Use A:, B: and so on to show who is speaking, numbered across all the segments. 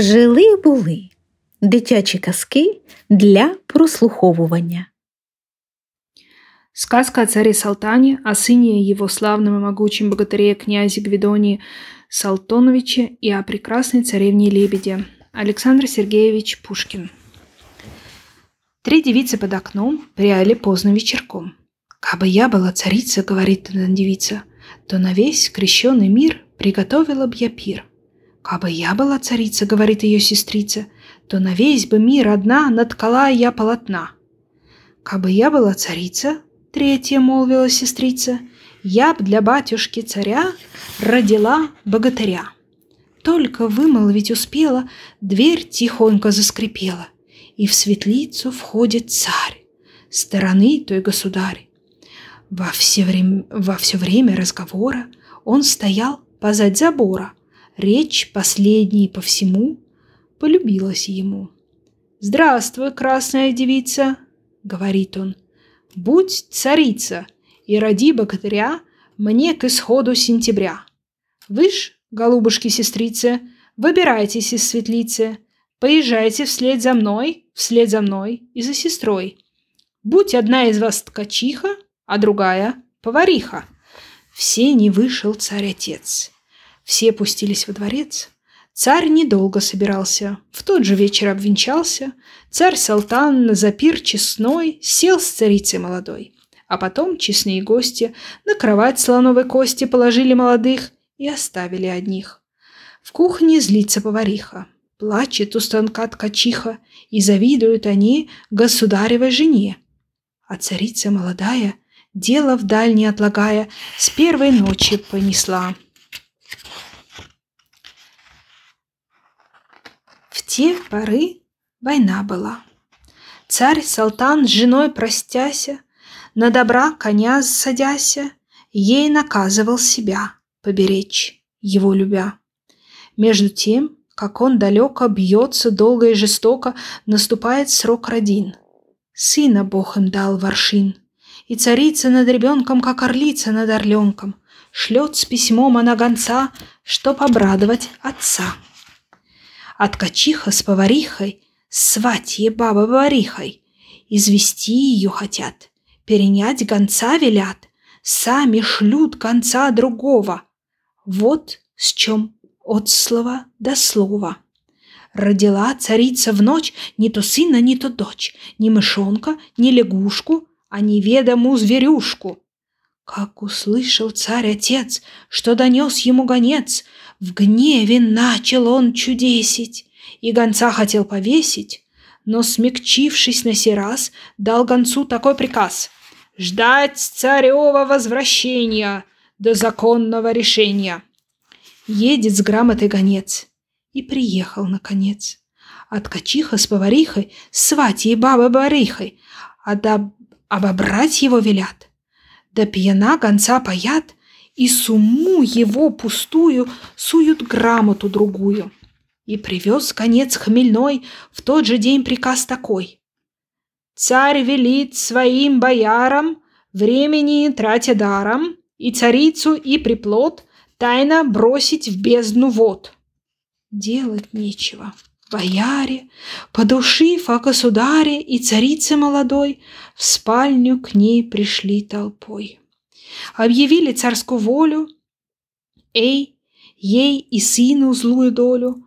A: Жили були дитячі казки для прослуховування.
B: Сказка о царе Салтане, о сыне его славном и могучем богатыре князе Гвидоне Салтоновиче и о прекрасной царевне Лебеде. Александр Сергеевич Пушкин. Три девицы под окном пряли поздно вечерком. «Кабы я была царица, — говорит одна девица, — то на весь крещенный мир приготовила б я пир. Кабы я была царица, — говорит ее сестрица, — то на весь бы мир одна наткала я полотна. Кабы я была царица, — третья молвила сестрица, — я б для батюшки царя родила богатыря. Только вымолвить успела, дверь тихонько заскрипела, и в светлицу входит царь, стороны той государь. Во все время, во все время разговора он стоял позади забора. Речь последней по всему полюбилась ему. «Здравствуй, красная девица!» — говорит он. «Будь царица и роди богатыря мне к исходу сентября. Вы ж, голубушки-сестрицы, выбирайтесь из светлицы, поезжайте вслед за мной, вслед за мной и за сестрой. Будь одна из вас ткачиха, а другая — повариха. Все не вышел царь-отец. Все пустились во дворец. Царь недолго собирался, в тот же вечер обвенчался. Царь Салтан на запир честной сел с царицей молодой. А потом честные гости на кровать слоновой кости положили молодых и оставили одних. В кухне злится повариха, плачет у станка ткачиха, и завидуют они государевой жене. А царица молодая дело вдаль не отлагая, с первой ночи понесла. Те поры война была. Царь Салтан с женой простяся, на добра коня садяся, ей наказывал себя поберечь, его любя. Между тем, как он далеко бьется долго и жестоко, наступает срок родин. Сына Бог им дал воршин — и царица над ребенком, как орлица над орленком, шлет с письмом она гонца, чтоб обрадовать отца. А ткачиха с поварихой, сватье баба поварихой, извести ее хотят, перенять гонца велят, сами шлют гонца другого. Вот с чем от слова до слова. Родила царица в ночь ни то сына, ни то дочь, ни мышонка, ни лягушку, а неведомую зверюшку. Как услышал царь-отец, что донес ему гонец, в гневе начал он чудесить, и гонца хотел повесить, но, смягчившись на сей раз, дал гонцу такой приказ — ждать царева возвращения до законного решения. Едет с грамотой гонец. И приехал, наконец. От качиха с поварихой, сватьей бабой-барихой, а до обобрать его велят. Да пьяна гонца паят, и суму его пустую суют грамоту другую. И привез конец хмельной в тот же день приказ такой. Царь велит своим боярам, времени тратя даром, и царицу, и приплод тайно бросить в бездну вод. Делать нечего бояре, подушив о государе и царице молодой, в спальню к ней пришли толпой. Объявили царскую волю, эй, ей и сыну злую долю.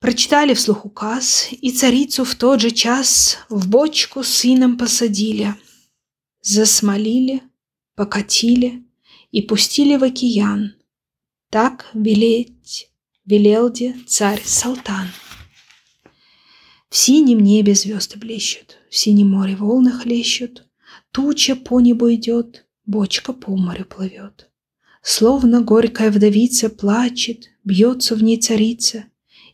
B: Прочитали вслух указ, и царицу в тот же час в бочку с сыном посадили. Засмолили, покатили и пустили в океан. Так велеть велелде царь Салтан. В синем небе звезды блещут, в синем море волны хлещут, туча по небу идет, бочка по морю плывет. Словно горькая вдовица плачет, бьется в ней царица,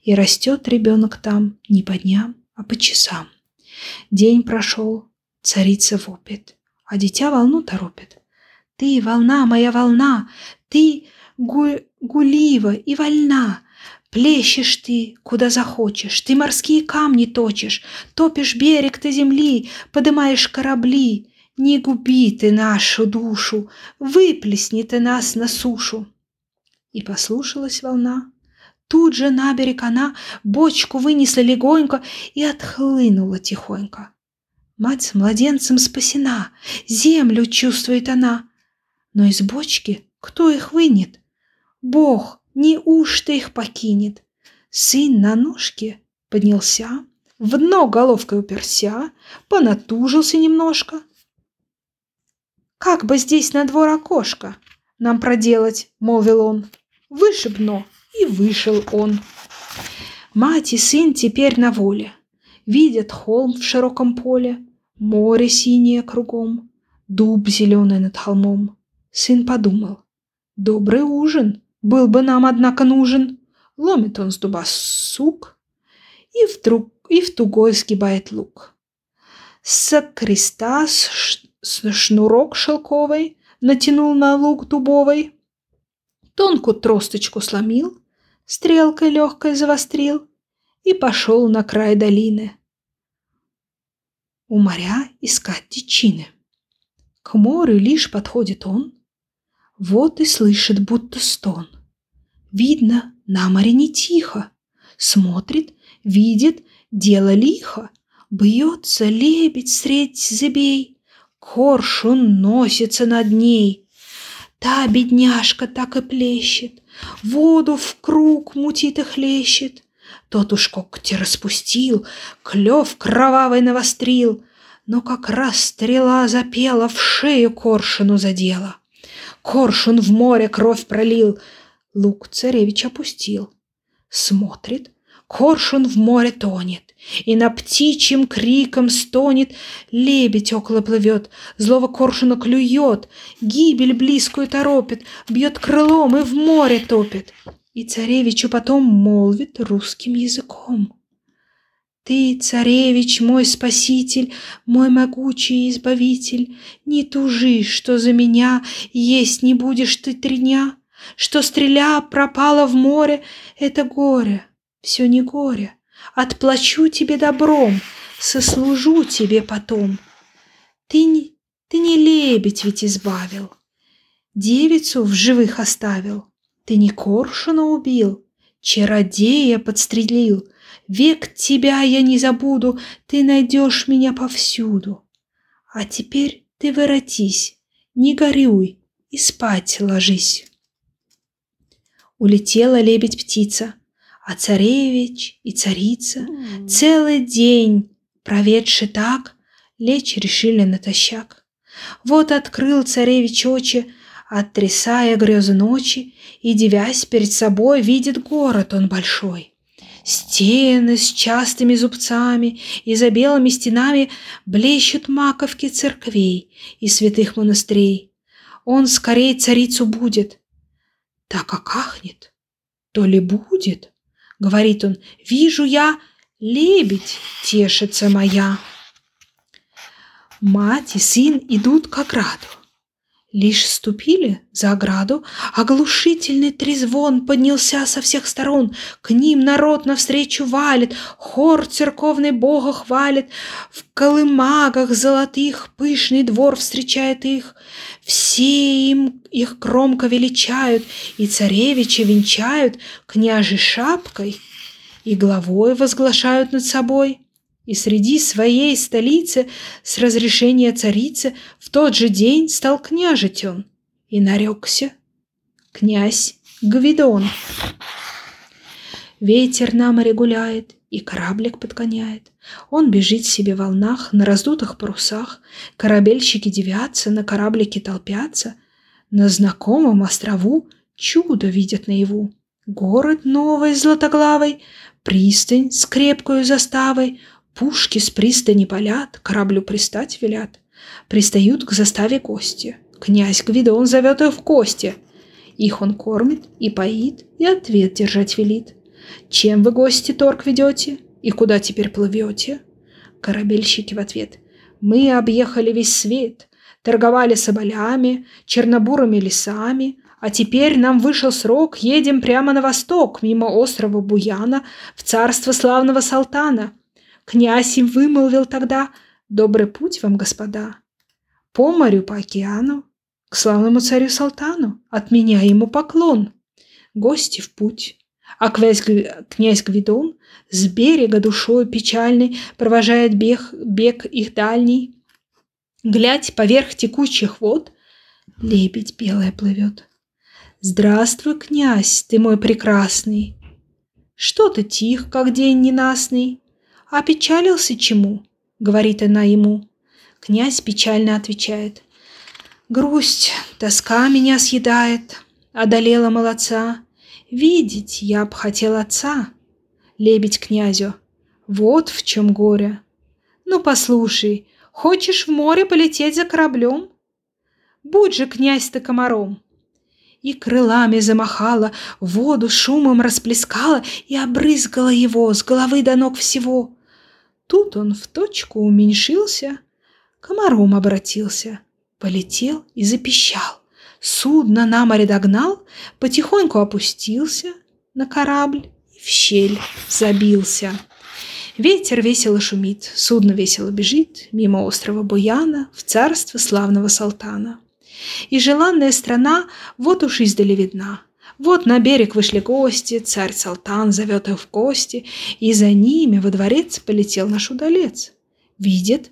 B: и растет ребенок там не по дням, а по часам. День прошел, царица вопит, а дитя волну торопит. Ты, волна, моя волна, ты гу гулива и вольна. Плещешь ты, куда захочешь, ты морские камни точишь, топишь берег ты земли, подымаешь корабли. Не губи ты нашу душу, выплесни ты нас на сушу. И послушалась волна, Тут же на берег она бочку вынесла легонько и отхлынула тихонько. Мать с младенцем спасена, землю чувствует она. Но из бочки кто их вынет? Бог, не уж ты их покинет. Сын на ножке поднялся, в дно головкой уперся, понатужился немножко. «Как бы здесь на двор окошко нам проделать?» — молвил он. «Вышиб дно!» И вышел он. Мать и сын теперь на воле. Видят холм в широком поле, море синее кругом, дуб зеленый над холмом. Сын подумал, добрый ужин был бы нам, однако, нужен. Ломит он с дуба сук и вдруг и в тугой сгибает лук. С креста с шнурок шелковый натянул на лук дубовый, тонкую тросточку сломил, стрелкой легкой завострил и пошел на край долины. У моря искать течины. К морю лишь подходит он, вот и слышит будто стон. Видно, на море не тихо, смотрит, видит, дело лихо. Бьется лебедь средь зыбей, коршун носится над ней. Та бедняжка так и плещет, воду в круг мутит и хлещет. Тот уж когти распустил, клев кровавый навострил, но как раз стрела запела, в шею коршуну задела. Коршун в море кровь пролил, лук царевич опустил. Смотрит, коршун в море тонет, и на птичьим криком стонет, лебедь около плывет, злого коршуна клюет, гибель близкую торопит, бьет крылом и в море топит. И царевичу потом молвит русским языком. Ты, царевич, мой спаситель, мой могучий избавитель, не тужи, что за меня есть не будешь ты три дня, что стреля пропала в море, это горе, все не горе. Отплачу тебе добром, сослужу тебе потом. Ты не, ты не лебедь ведь избавил, девицу в живых оставил, ты не коршуна убил, чародея подстрелил, Век тебя я не забуду, ты найдешь меня повсюду. А теперь ты воротись, не горюй и спать ложись. Улетела лебедь-птица, а царевич и царица mm. целый день, проведши так, лечь решили натощак. Вот открыл царевич очи, оттрясая грезы ночи, и, девясь перед собой, видит город он большой. Стены с частыми зубцами и за белыми стенами блещут маковки церквей и святых монастырей. Он скорее царицу будет. Так как ахнет, то ли будет, говорит он, вижу я, лебедь тешится моя. Мать и сын идут к ограду. Лишь ступили за ограду, оглушительный трезвон поднялся со всех сторон. К ним народ навстречу валит, хор церковный бога хвалит. В колымагах золотых пышный двор встречает их. Все им их громко величают, и царевича венчают княжей шапкой, и главой возглашают над собой и среди своей столицы с разрешения царицы в тот же день стал княжить он и нарекся князь Гвидон. Ветер на море гуляет, и кораблик подгоняет. Он бежит себе в волнах, на раздутых парусах. Корабельщики девятся, на кораблике толпятся. На знакомом острову чудо видят наяву. Город новый златоглавый, пристань с крепкою заставой, Пушки с пристани палят, кораблю пристать велят. Пристают к заставе гости. Князь Гвидон зовет их в гости. Их он кормит и поит, и ответ держать велит. Чем вы, гости, торг ведете? И куда теперь плывете? Корабельщики в ответ. Мы объехали весь свет, торговали соболями, чернобурыми лесами, а теперь нам вышел срок, едем прямо на восток, мимо острова Буяна, в царство славного Салтана. Князь им вымолвил тогда «Добрый путь вам, господа!» По морю, по океану, к славному царю Салтану, от меня ему поклон. Гости в путь. А князь, Гвидон с берега душою печальной провожает бег, бег их дальний. Глядь, поверх текущих вод лебедь белая плывет. Здравствуй, князь, ты мой прекрасный. Что ты тих, как день ненастный? Опечалился чему? Говорит она ему. Князь печально отвечает. Грусть, тоска меня съедает, одолела молодца. Видеть я б хотел отца. Лебедь князю. Вот в чем горе. Ну, послушай, хочешь в море полететь за кораблем? Будь же князь ты комаром. И крылами замахала, воду шумом расплескала и обрызгала его с головы до ног всего. Тут он в точку уменьшился, комаром обратился, полетел и запищал. Судно на море догнал, потихоньку опустился на корабль и в щель забился. Ветер весело шумит, судно весело бежит мимо острова Буяна в царство славного Салтана. И желанная страна вот уж издали видна. Вот на берег вышли гости, царь Салтан зовет их в гости, и за ними во дворец полетел наш удалец. Видит,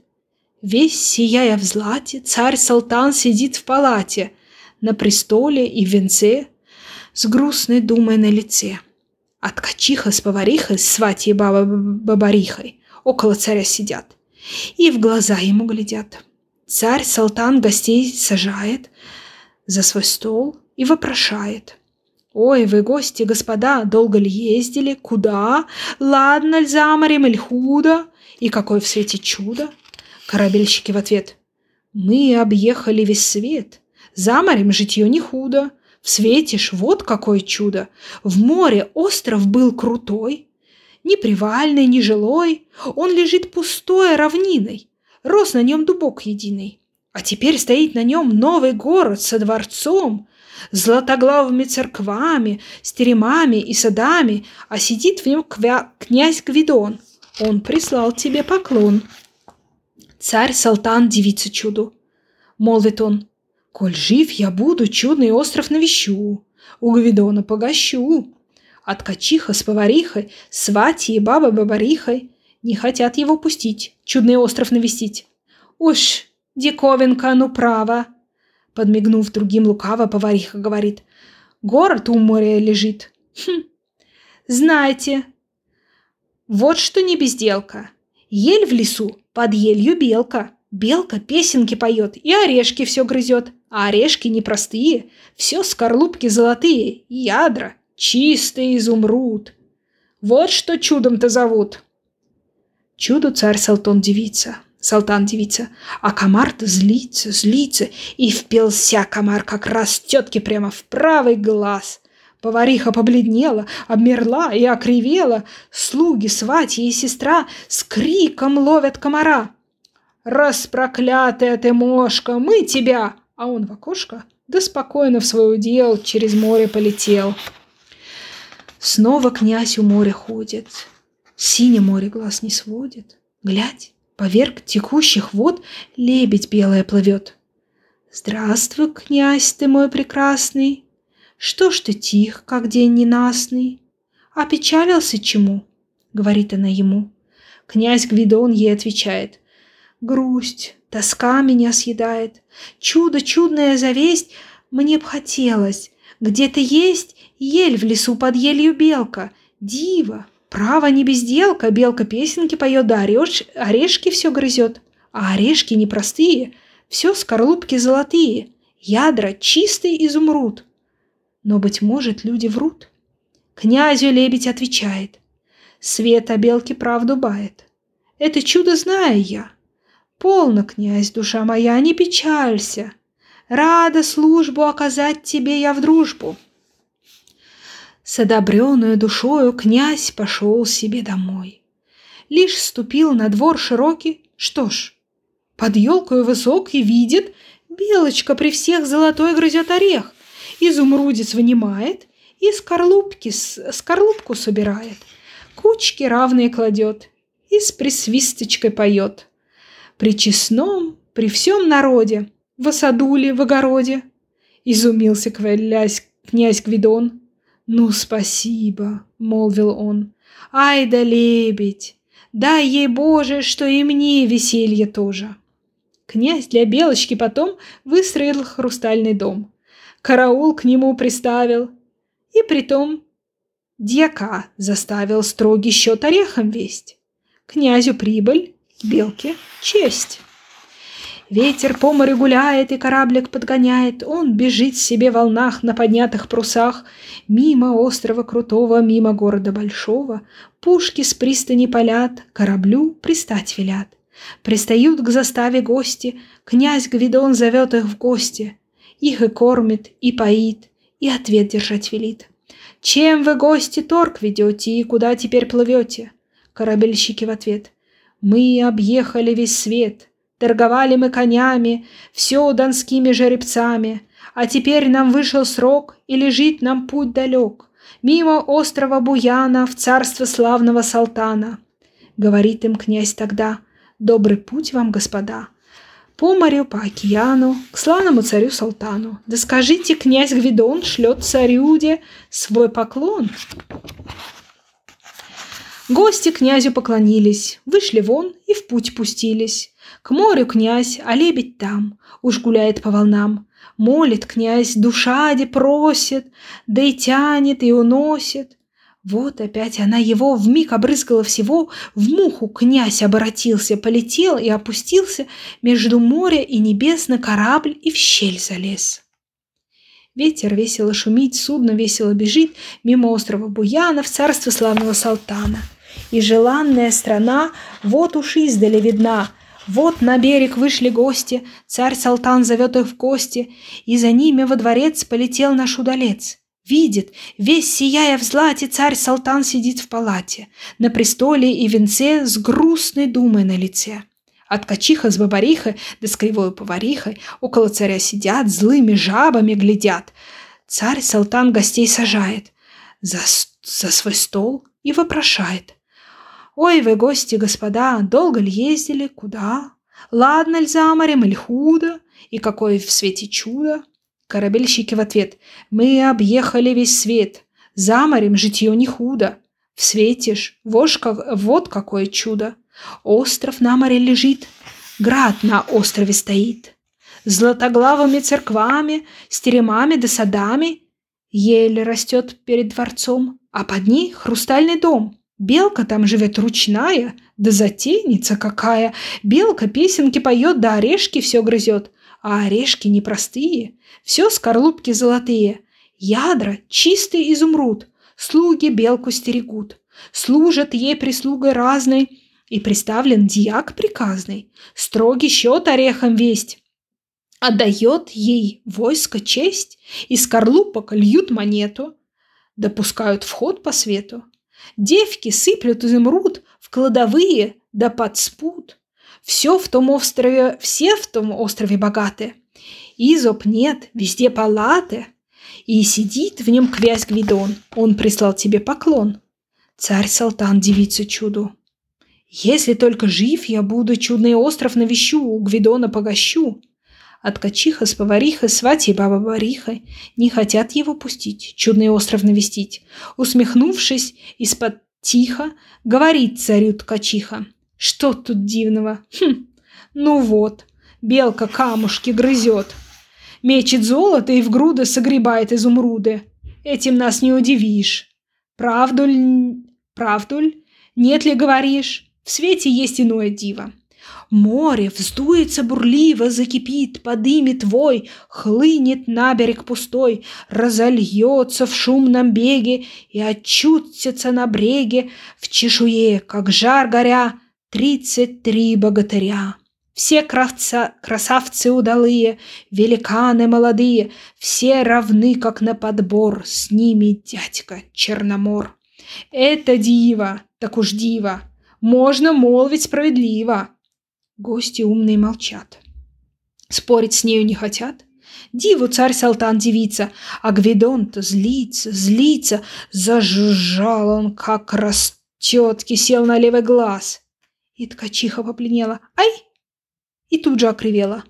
B: весь сияя в злате, царь Салтан сидит в палате, на престоле и венце, с грустной думой на лице. А ткачиха с поварихой, с сватьей баба бабарихой около царя сидят и в глаза ему глядят. Царь Салтан гостей сажает за свой стол и вопрошает. «Ой, вы, гости, господа, долго ли ездили? Куда? Ладно ли за морем или худо? И какое в свете чудо?» Корабельщики в ответ. «Мы объехали весь свет. За морем житье не худо. В свете ж вот какое чудо. В море остров был крутой, ни привальный, ни жилой. Он лежит пустой равниной рос на нем дубок единый. А теперь стоит на нем новый город со дворцом, златоглавыми церквами, с теремами и садами, а сидит в нем князь Гвидон. Он прислал тебе поклон. Царь Салтан девица чуду. Молвит он, коль жив я буду, чудный остров навещу, у Гвидона погощу. А ткачиха с поварихой, свати и баба бабарихой не хотят его пустить, чудный остров навестить. Уж, диковинка, ну право. Подмигнув другим лукаво, повариха говорит. Город у моря лежит. Хм, знаете, вот что не безделка. Ель в лесу, под елью белка. Белка песенки поет и орешки все грызет. А орешки непростые, все скорлупки золотые, ядра, чистый изумруд. Вот что чудом-то зовут. Чудо царь Салтон девица, Салтан девица, а комар-то злится, злится, и впился комар как раз тетке прямо в правый глаз. Повариха побледнела, обмерла и окривела. Слуги, сватья и сестра с криком ловят комара. «Распроклятая ты мошка, мы тебя!» А он в окошко, да спокойно в свой удел через море полетел. Снова князь у моря ходит, Синее море глаз не сводит. Глядь, поверх текущих вод лебедь белая плывет. Здравствуй, князь ты мой прекрасный. Что ж ты тих, как день ненастный? Опечалился чему? Говорит она ему. Князь Гвидон ей отвечает. Грусть, тоска меня съедает. Чудо, чудная завесть мне б хотелось. Где-то есть ель в лесу под елью белка. Дива, Право не безделка, белка песенки поет, да ореш, орешки все грызет. А орешки непростые, все скорлупки золотые, ядра чистый изумруд. Но, быть может, люди врут. Князю лебедь отвечает. Свет о правду бает. Это чудо знаю я. Полно, князь, душа моя, не печалься. Рада службу оказать тебе я в дружбу. С одобренную душою князь пошел себе домой. Лишь ступил на двор широкий, что ж, под елкою высокий видит, белочка при всех золотой грызет орех, изумрудец вынимает и скорлупки, скорлупку собирает, кучки равные кладет и с присвисточкой поет. При честном, при всем народе, в осаду ли, в огороде, изумился квалясь князь Гвидон. «Ну, спасибо», — молвил он. «Ай да лебедь! Дай ей, Боже, что и мне веселье тоже!» Князь для Белочки потом выстроил хрустальный дом. Караул к нему приставил. И притом дьяка заставил строгий счет орехом весть. Князю прибыль, белке честь. Ветер по морю гуляет и кораблик подгоняет, Он бежит себе в волнах на поднятых прусах, Мимо острова Крутого, мимо города Большого, Пушки с пристани палят, кораблю пристать велят. Пристают к заставе гости, князь Гвидон зовет их в гости. Их и кормит, и поит, и ответ держать велит. «Чем вы, гости, торг ведете и куда теперь плывете?» Корабельщики в ответ. «Мы объехали весь свет, торговали мы конями, все донскими жеребцами, а теперь нам вышел срок, и лежит нам путь далек, мимо острова Буяна в царство славного Салтана». Говорит им князь тогда, «Добрый путь вам, господа, по морю, по океану, к славному царю Салтану. Да скажите, князь Гвидон шлет царюде свой поклон. Гости князю поклонились, вышли вон и в путь пустились. К морю князь, а лебедь там, уж гуляет по волнам. Молит князь, душаде просит, да и тянет, и уносит. Вот опять она его вмиг обрызгала всего, в муху князь обратился, полетел и опустился между моря и небес на корабль и в щель залез. Ветер весело шумит, судно весело бежит мимо острова Буяна в царство славного Салтана. И желанная страна вот уж издали видна, вот на берег вышли гости, царь Салтан зовет их в гости, и за ними во дворец полетел наш удалец. Видит, весь сияя в злате, царь Салтан сидит в палате, на престоле и венце с грустной думой на лице. От качиха с бабарихой да с кривой поварихой около царя сидят, злыми жабами глядят. Царь Салтан гостей сажает за, за свой стол и вопрошает. «Ой, вы, гости, господа, долго ли ездили? Куда? Ладно ли за морем или худо? И какое в свете чудо?» Корабельщики в ответ. «Мы объехали весь свет. За морем житье не худо. В свете ж, вож как, вот какое чудо. Остров на море лежит, град на острове стоит. Златоглавыми церквами, с теремами да садами. Еле растет перед дворцом, а под ней хрустальный дом. Белка там живет ручная, да затейница какая. Белка песенки поет, да орешки все грызет а орешки непростые, все скорлупки золотые, ядра чистый изумруд, слуги белку стерегут, служат ей прислугой разной, и приставлен дьяк приказный, строгий счет орехом весть. Отдает ей войско честь, и скорлупок льют монету, допускают вход по свету. Девки сыплют изумруд в кладовые да под спут. Все в том острове, все в том острове богаты. Изоп нет, везде палаты. И сидит в нем князь Гвидон, он прислал тебе поклон. Царь Салтан девица чуду. Если только жив я буду, чудный остров навещу, у Гвидона погощу. От качиха с поварихой, свати баба Барихой не хотят его пустить, чудный остров навестить. Усмехнувшись из-под тихо, говорит царю ткачиха. Что тут дивного? Хм, ну вот, белка камушки грызет. Мечет золото и в груды согребает изумруды. Этим нас не удивишь. Правду ль... Правду ль? Нет ли говоришь? В свете есть иное диво. Море вздуется бурливо, закипит, подымет твой, хлынет на берег пустой, разольется в шумном беге и очутится на бреге в чешуе, как жар горя, тридцать три богатыря. Все краса красавцы удалые, великаны молодые, все равны, как на подбор, с ними дядька Черномор. Это дива, так уж дива, можно молвить справедливо. Гости умные молчат. Спорить с нею не хотят. Диву царь Салтан девица, а Гвидон-то злится, злится. Зажужжал он, как растет, кисел на левый глаз. И ткачиха попленела. «Ай!» И тут же окривела.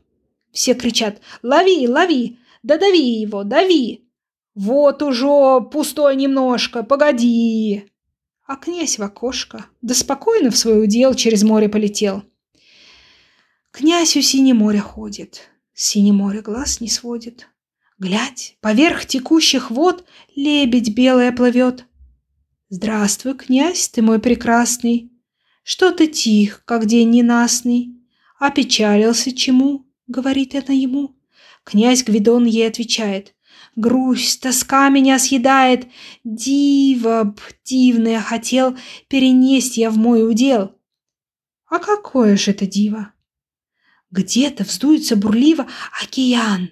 B: Все кричат «Лови, лови! Да дави его, дави!» Вот уже пустой немножко, погоди. А князь в окошко, да спокойно в свой удел через море полетел. Князь у синее море ходит, синее море глаз не сводит. Глядь, поверх текущих вод лебедь белая плывет. Здравствуй, князь ты мой прекрасный, Что ты тих, как день ненастный? Опечалился чему? Говорит она ему. Князь Гвидон ей отвечает. Грусть, тоска меня съедает. Диво б, дивное хотел перенести я в мой удел. А какое же это диво? Где-то вздуется бурливо океан,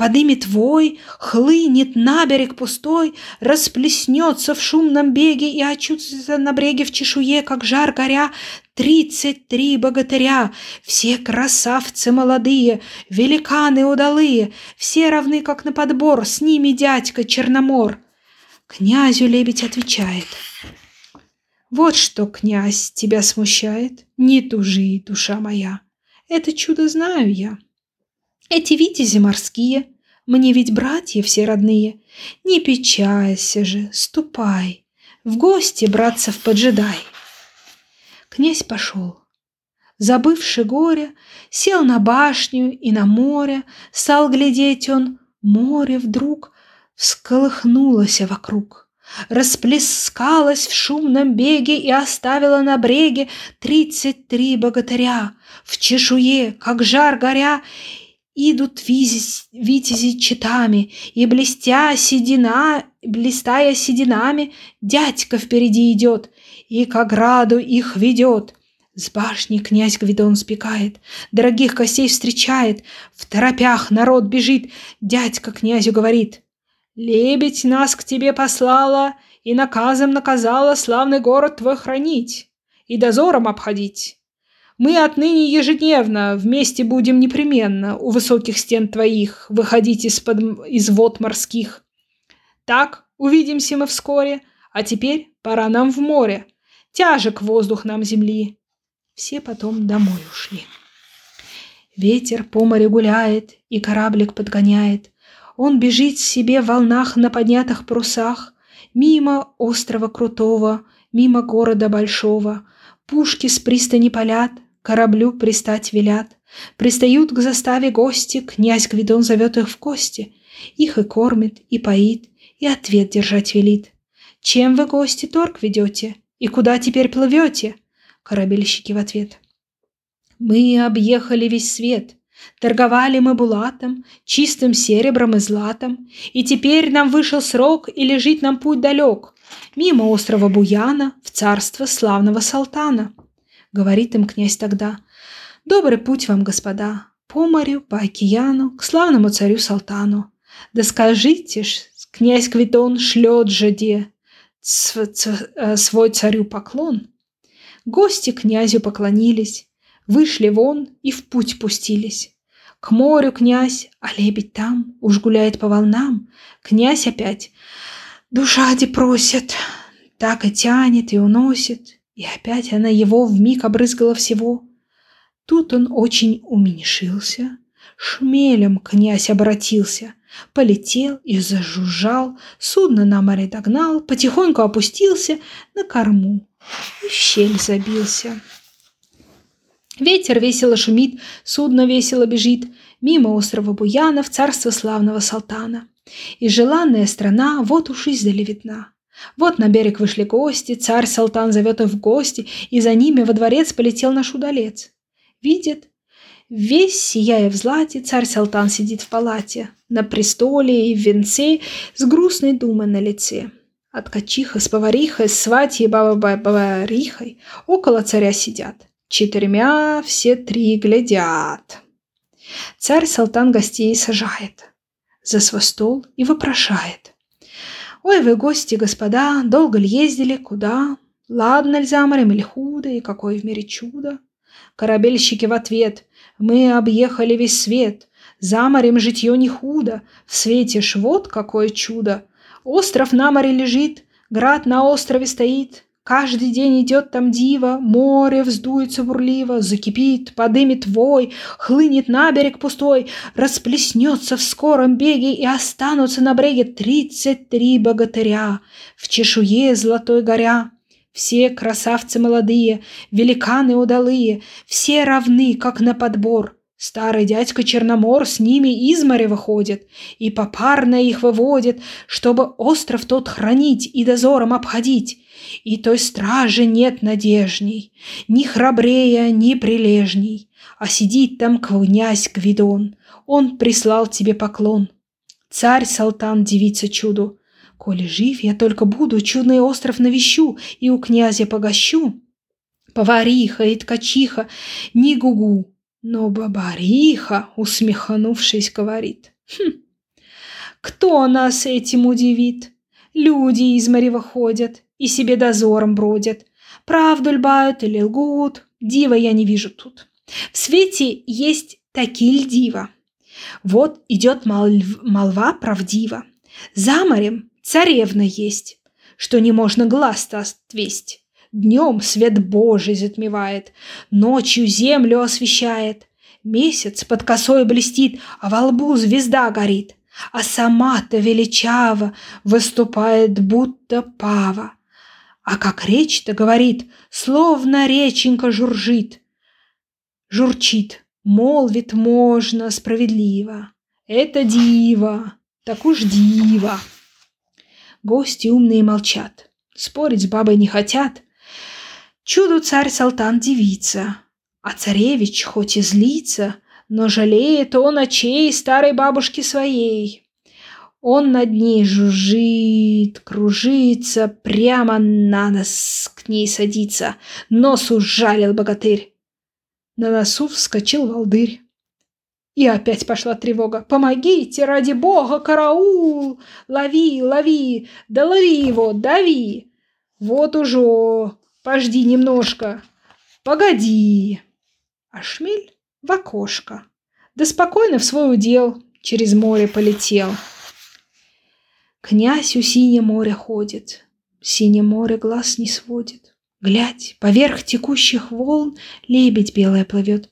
B: Подымет вой, хлынет на берег пустой, Расплеснется в шумном беге И очутится на бреге в чешуе, Как жар горя, тридцать три богатыря, Все красавцы молодые, великаны удалые, Все равны, как на подбор, С ними дядька Черномор. Князю лебедь отвечает. Вот что, князь, тебя смущает, Не тужи, душа моя, это чудо знаю я. Эти витязи морские, мне ведь братья все родные. Не печалься же, ступай, в гости братцев поджидай. Князь пошел. Забывши горе, сел на башню и на море, стал глядеть он, море вдруг всколыхнулось вокруг расплескалась в шумном беге и оставила на бреге тридцать три богатыря. В чешуе, как жар горя, Идут витязи, витязи читами, и блестя седина, блистая сединами, дядька впереди идет, и к ограду их ведет. С башни князь Гвидон спекает, дорогих гостей встречает, в торопях народ бежит, дядька князю говорит. Лебедь нас к тебе послала и наказом наказала славный город твой хранить и дозором обходить. Мы отныне ежедневно вместе будем непременно у высоких стен твоих выходить из-под из вод морских. Так увидимся мы вскоре, а теперь пора нам в море. Тяжек воздух нам земли. Все потом домой ушли. Ветер по морю гуляет и кораблик подгоняет. Он бежит себе в волнах на поднятых парусах, мимо острова Крутого, мимо города Большого. Пушки с пристани палят, кораблю пристать велят. Пристают к заставе гости, князь Гвидон зовет их в гости. Их и кормит, и поит, и ответ держать велит. Чем вы, гости, торг ведете? И куда теперь плывете? Корабельщики в ответ. Мы объехали весь свет, Торговали мы булатом, чистым серебром и златом, И теперь нам вышел срок, и лежит нам путь далек, Мимо острова Буяна, в царство славного Салтана. Говорит им князь тогда. Добрый путь вам, господа, по морю, по океану, к славному царю Салтану. Да скажите ж, князь Квитон шлет же де э, свой царю поклон. Гости князю поклонились, вышли вон и в путь пустились. К морю князь, а лебедь там уж гуляет по волнам. Князь опять душа де просит, так и тянет и уносит. И опять она его вмиг обрызгала всего. Тут он очень уменьшился, шмелем князь обратился, полетел и зажужжал, судно на море догнал, потихоньку опустился на корму и в щель забился. Ветер весело шумит, судно весело бежит, мимо острова Буяна в царство славного Салтана. И желанная страна вот уж издали видна. Вот на берег вышли гости, царь Салтан зовет их в гости, и за ними во дворец полетел наш удалец. Видит, весь сияя в злате, царь Салтан сидит в палате, на престоле и в венце, с грустной думой на лице. А ткачиха с поварихой, с сватьей и баба-бабарихой около царя сидят. Четырьмя все три глядят. Царь Салтан гостей сажает за свой стол и вопрошает. Ой, вы гости, господа, долго ли ездили, куда? Ладно ли за морем или худо, и какое в мире чудо? Корабельщики в ответ. Мы объехали весь свет. За морем житье не худо. В свете ж вот какое чудо. Остров на море лежит, град на острове стоит. Каждый день идет там дива, море вздуется бурливо, закипит, подымет вой, хлынет на берег пустой, расплеснется в скором беге и останутся на бреге тридцать три богатыря в чешуе золотой горя. Все красавцы молодые, великаны удалые, все равны, как на подбор. Старый дядька Черномор с ними из моря выходит и попарно их выводит, чтобы остров тот хранить и дозором обходить. И той стражи нет надежней, ни храбрее, ни прилежней. А сидит там князь Гвидон, он прислал тебе поклон. Царь Салтан девица чуду. Коли жив, я только буду, чудный остров навещу и у князя погощу. Повариха и ткачиха, не гугу, но бабариха, усмехнувшись, говорит. Хм, кто нас этим удивит? Люди из моря выходят, и себе дозором бродят. Правду льбают или лгут, дива я не вижу тут. В свете есть такие дива. Вот идет молв... молва правдива. За морем царевна есть, что не можно глаз-то отвесть. Днем свет Божий затмевает, ночью землю освещает. Месяц под косой блестит, а во лбу звезда горит. А сама-то величаво выступает, будто пава. А как речь-то говорит, словно реченька журжит. Журчит, молвит можно справедливо. Это дива, так уж дива. Гости умные молчат, спорить с бабой не хотят. Чуду царь Салтан девица, а царевич хоть и злится, но жалеет он очей старой бабушки своей. Он над ней жужжит, кружится, прямо на нос к ней садится. Нос ужалил богатырь. На носу вскочил волдырь. И опять пошла тревога. «Помогите, ради бога, караул! Лови, лови, да лови его, дави! Вот уже, пожди немножко, погоди!» А шмель в окошко, да спокойно в свой удел через море полетел. Князь у синее море ходит, Синее море глаз не сводит. Глядь, поверх текущих волн Лебедь белая плывет.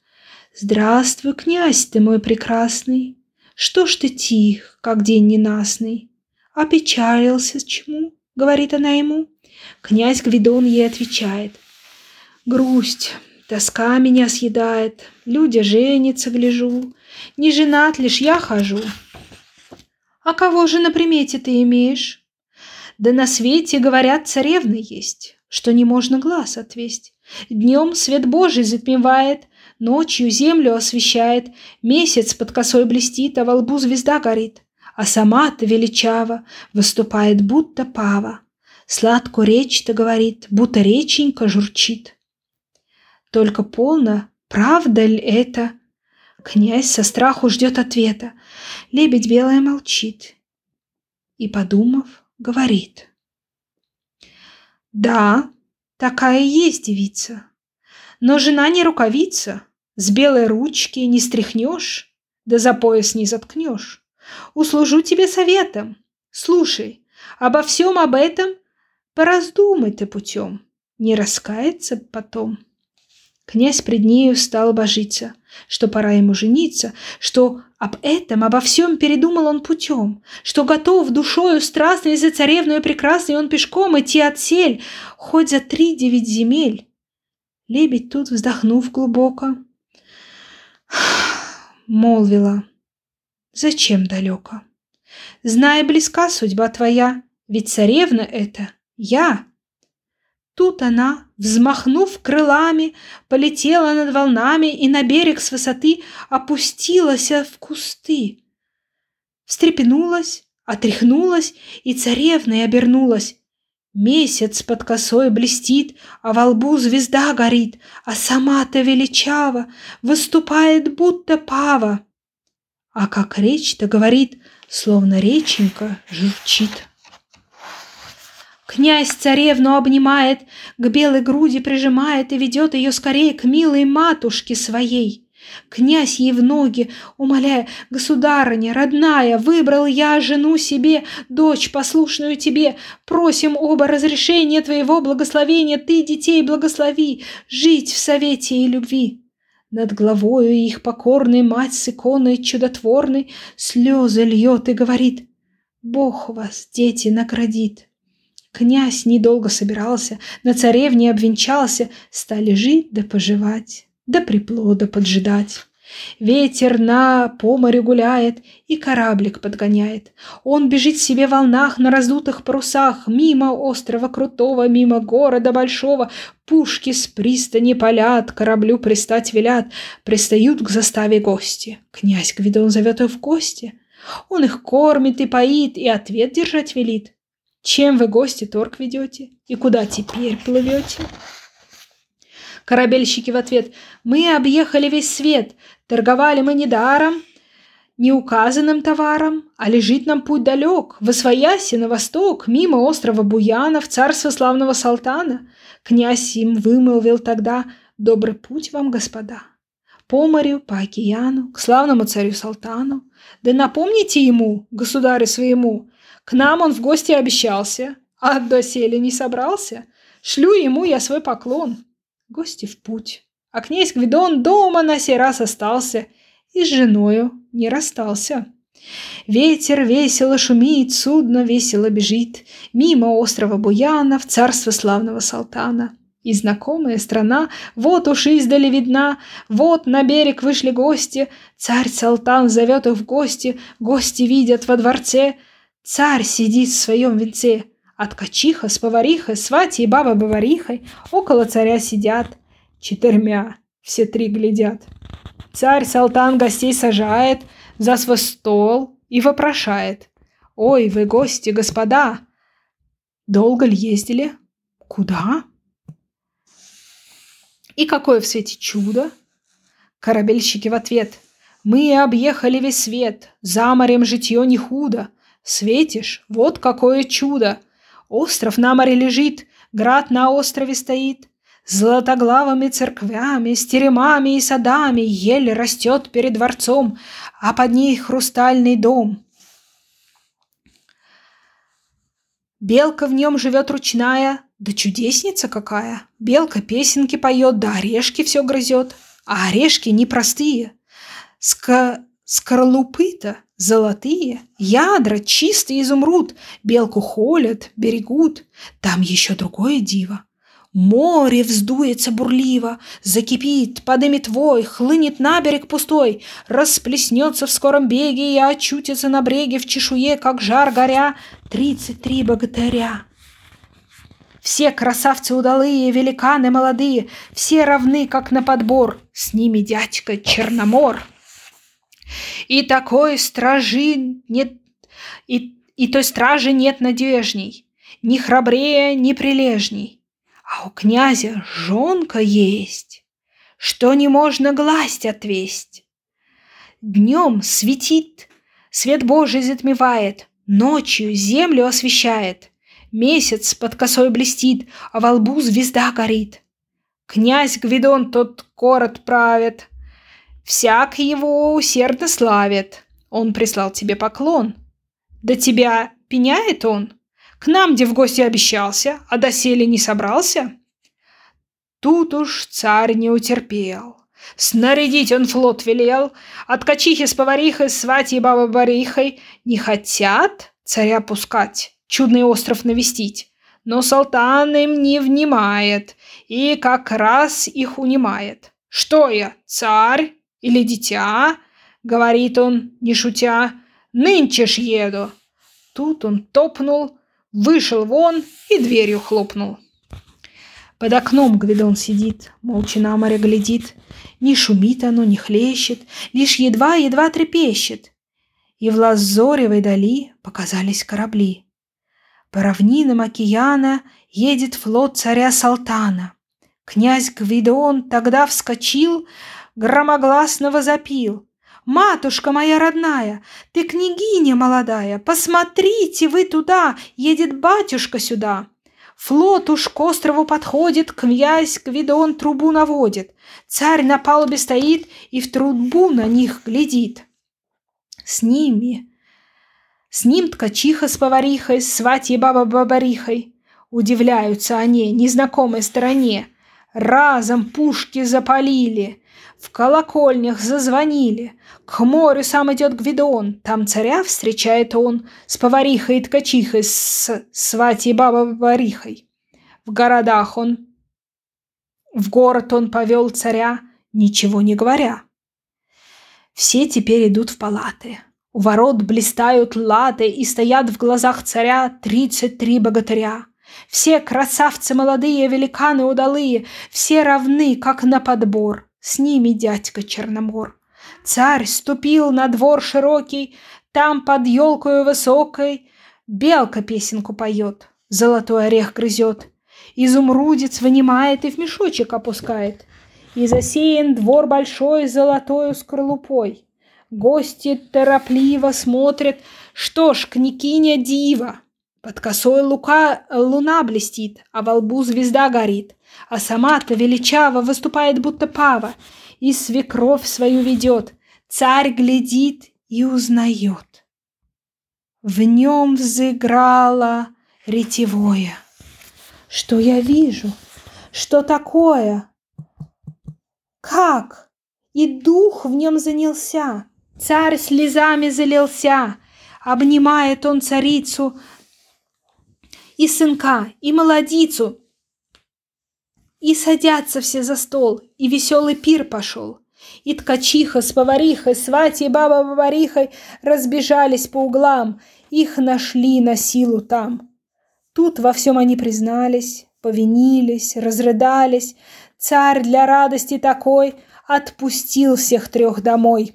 B: Здравствуй, князь ты мой прекрасный, Что ж ты тих, как день ненастный? Опечалился чему? Говорит она ему. Князь Гвидон ей отвечает. Грусть, тоска меня съедает, Люди женятся, гляжу, Не женат лишь я хожу. А кого же на примете ты имеешь? Да на свете, говорят, царевны есть, что не можно глаз отвесть. Днем свет Божий затмевает, ночью землю освещает, месяц под косой блестит, а во лбу звезда горит. А сама-то величава выступает, будто пава. Сладко речь-то говорит, будто реченька журчит. Только полно, правда ли это? Князь со страху ждет ответа. Лебедь белая молчит и, подумав, говорит. Да, такая есть девица, но жена не рукавица, с белой ручки не стряхнешь, да за пояс не заткнешь. Услужу тебе советом. Слушай, обо всем об этом пораздумай ты путем, не раскается потом. Князь пред нею стал божиться, что пора ему жениться, что об этом, обо всем передумал он путем, что готов душою страстной за царевную прекрасной он пешком идти от сель, хоть за три девять земель. Лебедь тут, вздохнув глубоко, молвила, зачем далеко? Знай, близка судьба твоя, ведь царевна это я. Тут она, взмахнув крылами, полетела над волнами и на берег с высоты опустилась в кусты. Встрепенулась, отряхнулась и царевной обернулась. Месяц под косой блестит, а во лбу звезда горит, а сама-то величава выступает, будто пава. А как речь-то говорит, словно реченька журчит. Князь царевну обнимает, к белой груди прижимает и ведет ее скорее к милой матушке своей. Князь ей в ноги, умоляя, «Государыня, родная, выбрал я жену себе, дочь, послушную тебе. Просим оба разрешения твоего благословения, ты детей благослови, жить в совете и любви». Над головою их покорной мать с иконой чудотворной слезы льет и говорит, «Бог вас, дети, наградит». Князь недолго собирался, на царевне обвенчался, стали жить да поживать до приплода поджидать. Ветер на по гуляет и кораблик подгоняет. Он бежит себе в волнах на раздутых парусах, мимо острова Крутого, мимо города Большого. Пушки с пристани полят, кораблю пристать велят. Пристают к заставе гости. Князь Гвидон зовет их в гости. Он их кормит и поит, и ответ держать велит. Чем вы, гости, торг ведете? И куда теперь плывете? Корабельщики в ответ. «Мы объехали весь свет. Торговали мы недаром, неуказанным товаром, а лежит нам путь далек, в Освояси, на восток, мимо острова Буяна, в царство славного Салтана. Князь им вымолвил тогда «Добрый путь вам, господа». По морю, по океану, к славному царю Салтану. Да напомните ему, государю своему, к нам он в гости обещался, а доселе не собрался. Шлю ему я свой поклон гости в путь. А князь Гвидон дома на сей раз остался и с женою не расстался. Ветер весело шумит, судно весело бежит Мимо острова Буяна в царство славного Салтана. И знакомая страна вот уж издали видна, Вот на берег вышли гости, Царь Салтан зовет их в гости, Гости видят во дворце, Царь сидит в своем венце, а ткачиха с поварихой, свати и баба-баварихой около царя сидят. Четырьмя, все три глядят. Царь Салтан гостей сажает за свой стол и вопрошает. «Ой, вы гости, господа! Долго ли ездили? Куда?» И какое в свете чудо? Корабельщики в ответ. «Мы объехали весь свет, за морем житье не худо. Светишь, вот какое чудо! Остров на море лежит, град на острове стоит. Златоглавыми церквями, с теремами и садами еле растет перед дворцом, а под ней хрустальный дом. Белка в нем живет ручная, да чудесница какая. Белка песенки поет, да орешки все грызет. А орешки непростые. Ска... Скорлупы-то Золотые, ядра, чистый изумруд, белку холят, берегут. Там еще другое диво. Море вздуется бурливо, закипит, подымет вой, хлынет на берег пустой, расплеснется в скором беге и очутится на бреге в чешуе, как жар горя, тридцать три богатыря. Все красавцы удалые, великаны молодые, все равны, как на подбор, с ними дядька Черномор. И такой стражи нет, и, и той стражи нет надежней, ни храбрее, ни прилежней. А у князя жонка есть, что не можно гласть отвесть. Днем светит, свет Божий затмевает, ночью землю освещает. Месяц под косой блестит, а во лбу звезда горит. Князь Гвидон тот город правит, Всяк его усердно славит. Он прислал тебе поклон. Да тебя пеняет он. К нам, где в гости обещался, а доселе не собрался. Тут уж царь не утерпел. Снарядить он флот велел, от качихи с поварихой, сватьей бабы барихой не хотят царя пускать, чудный остров навестить. Но султан им не внимает и как раз их унимает. Что я, царь? Или дитя?» — говорит он, не шутя. «Нынче ж еду!» Тут он топнул, вышел вон и дверью хлопнул. Под окном Гвидон сидит, молча на море глядит. Не шумит оно, не хлещет, лишь едва-едва трепещет. И в лазоревой дали показались корабли. По равнинам океана едет флот царя Салтана. Князь Гвидон тогда вскочил, громогласно возопил. «Матушка моя родная, ты княгиня молодая, посмотрите вы туда, едет батюшка сюда!» Флот уж к острову подходит, князь Гвидон трубу наводит. Царь на палубе стоит и в трубу на них глядит. С ними, с ним ткачиха с поварихой, сватьей баба-бабарихой. Удивляются они незнакомой стороне. Разом пушки запалили, в колокольнях зазвонили. К морю сам идет Гвидон, там царя встречает он с поварихой и ткачихой, с сватьей баба-поварихой. В городах он, в город он повел царя, ничего не говоря. Все теперь идут в палаты. У ворот блистают латы, и стоят в глазах царя тридцать три богатыря. Все красавцы молодые, великаны удалые, все равны, как на подбор с ними дядька Черномор. Царь ступил на двор широкий, там под елкою высокой белка песенку поет, золотой орех грызет, изумрудец вынимает и в мешочек опускает. И засеян двор большой золотою скорлупой. Гости торопливо смотрят, что ж, княгиня дива. Под косой лука луна блестит, а во лбу звезда горит а сама-то величаво выступает, будто пава, и свекровь свою ведет. Царь глядит и узнает. В нем взыграло ретевое. Что я вижу? Что такое? Как? И дух в нем занялся. Царь слезами залился. Обнимает он царицу и сынка, и молодицу, и садятся все за стол, и веселый пир пошел. И ткачиха с поварихой, свати и баба-поварихой разбежались по углам, их нашли на силу там. Тут во всем они признались, повинились, разрыдались. Царь для радости такой отпустил всех трех домой.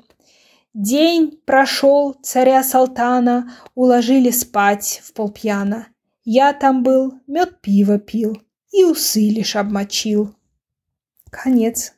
B: День прошел, царя Салтана уложили спать в полпьяна. Я там был, мед пиво пил и усы лишь обмочил. Конец.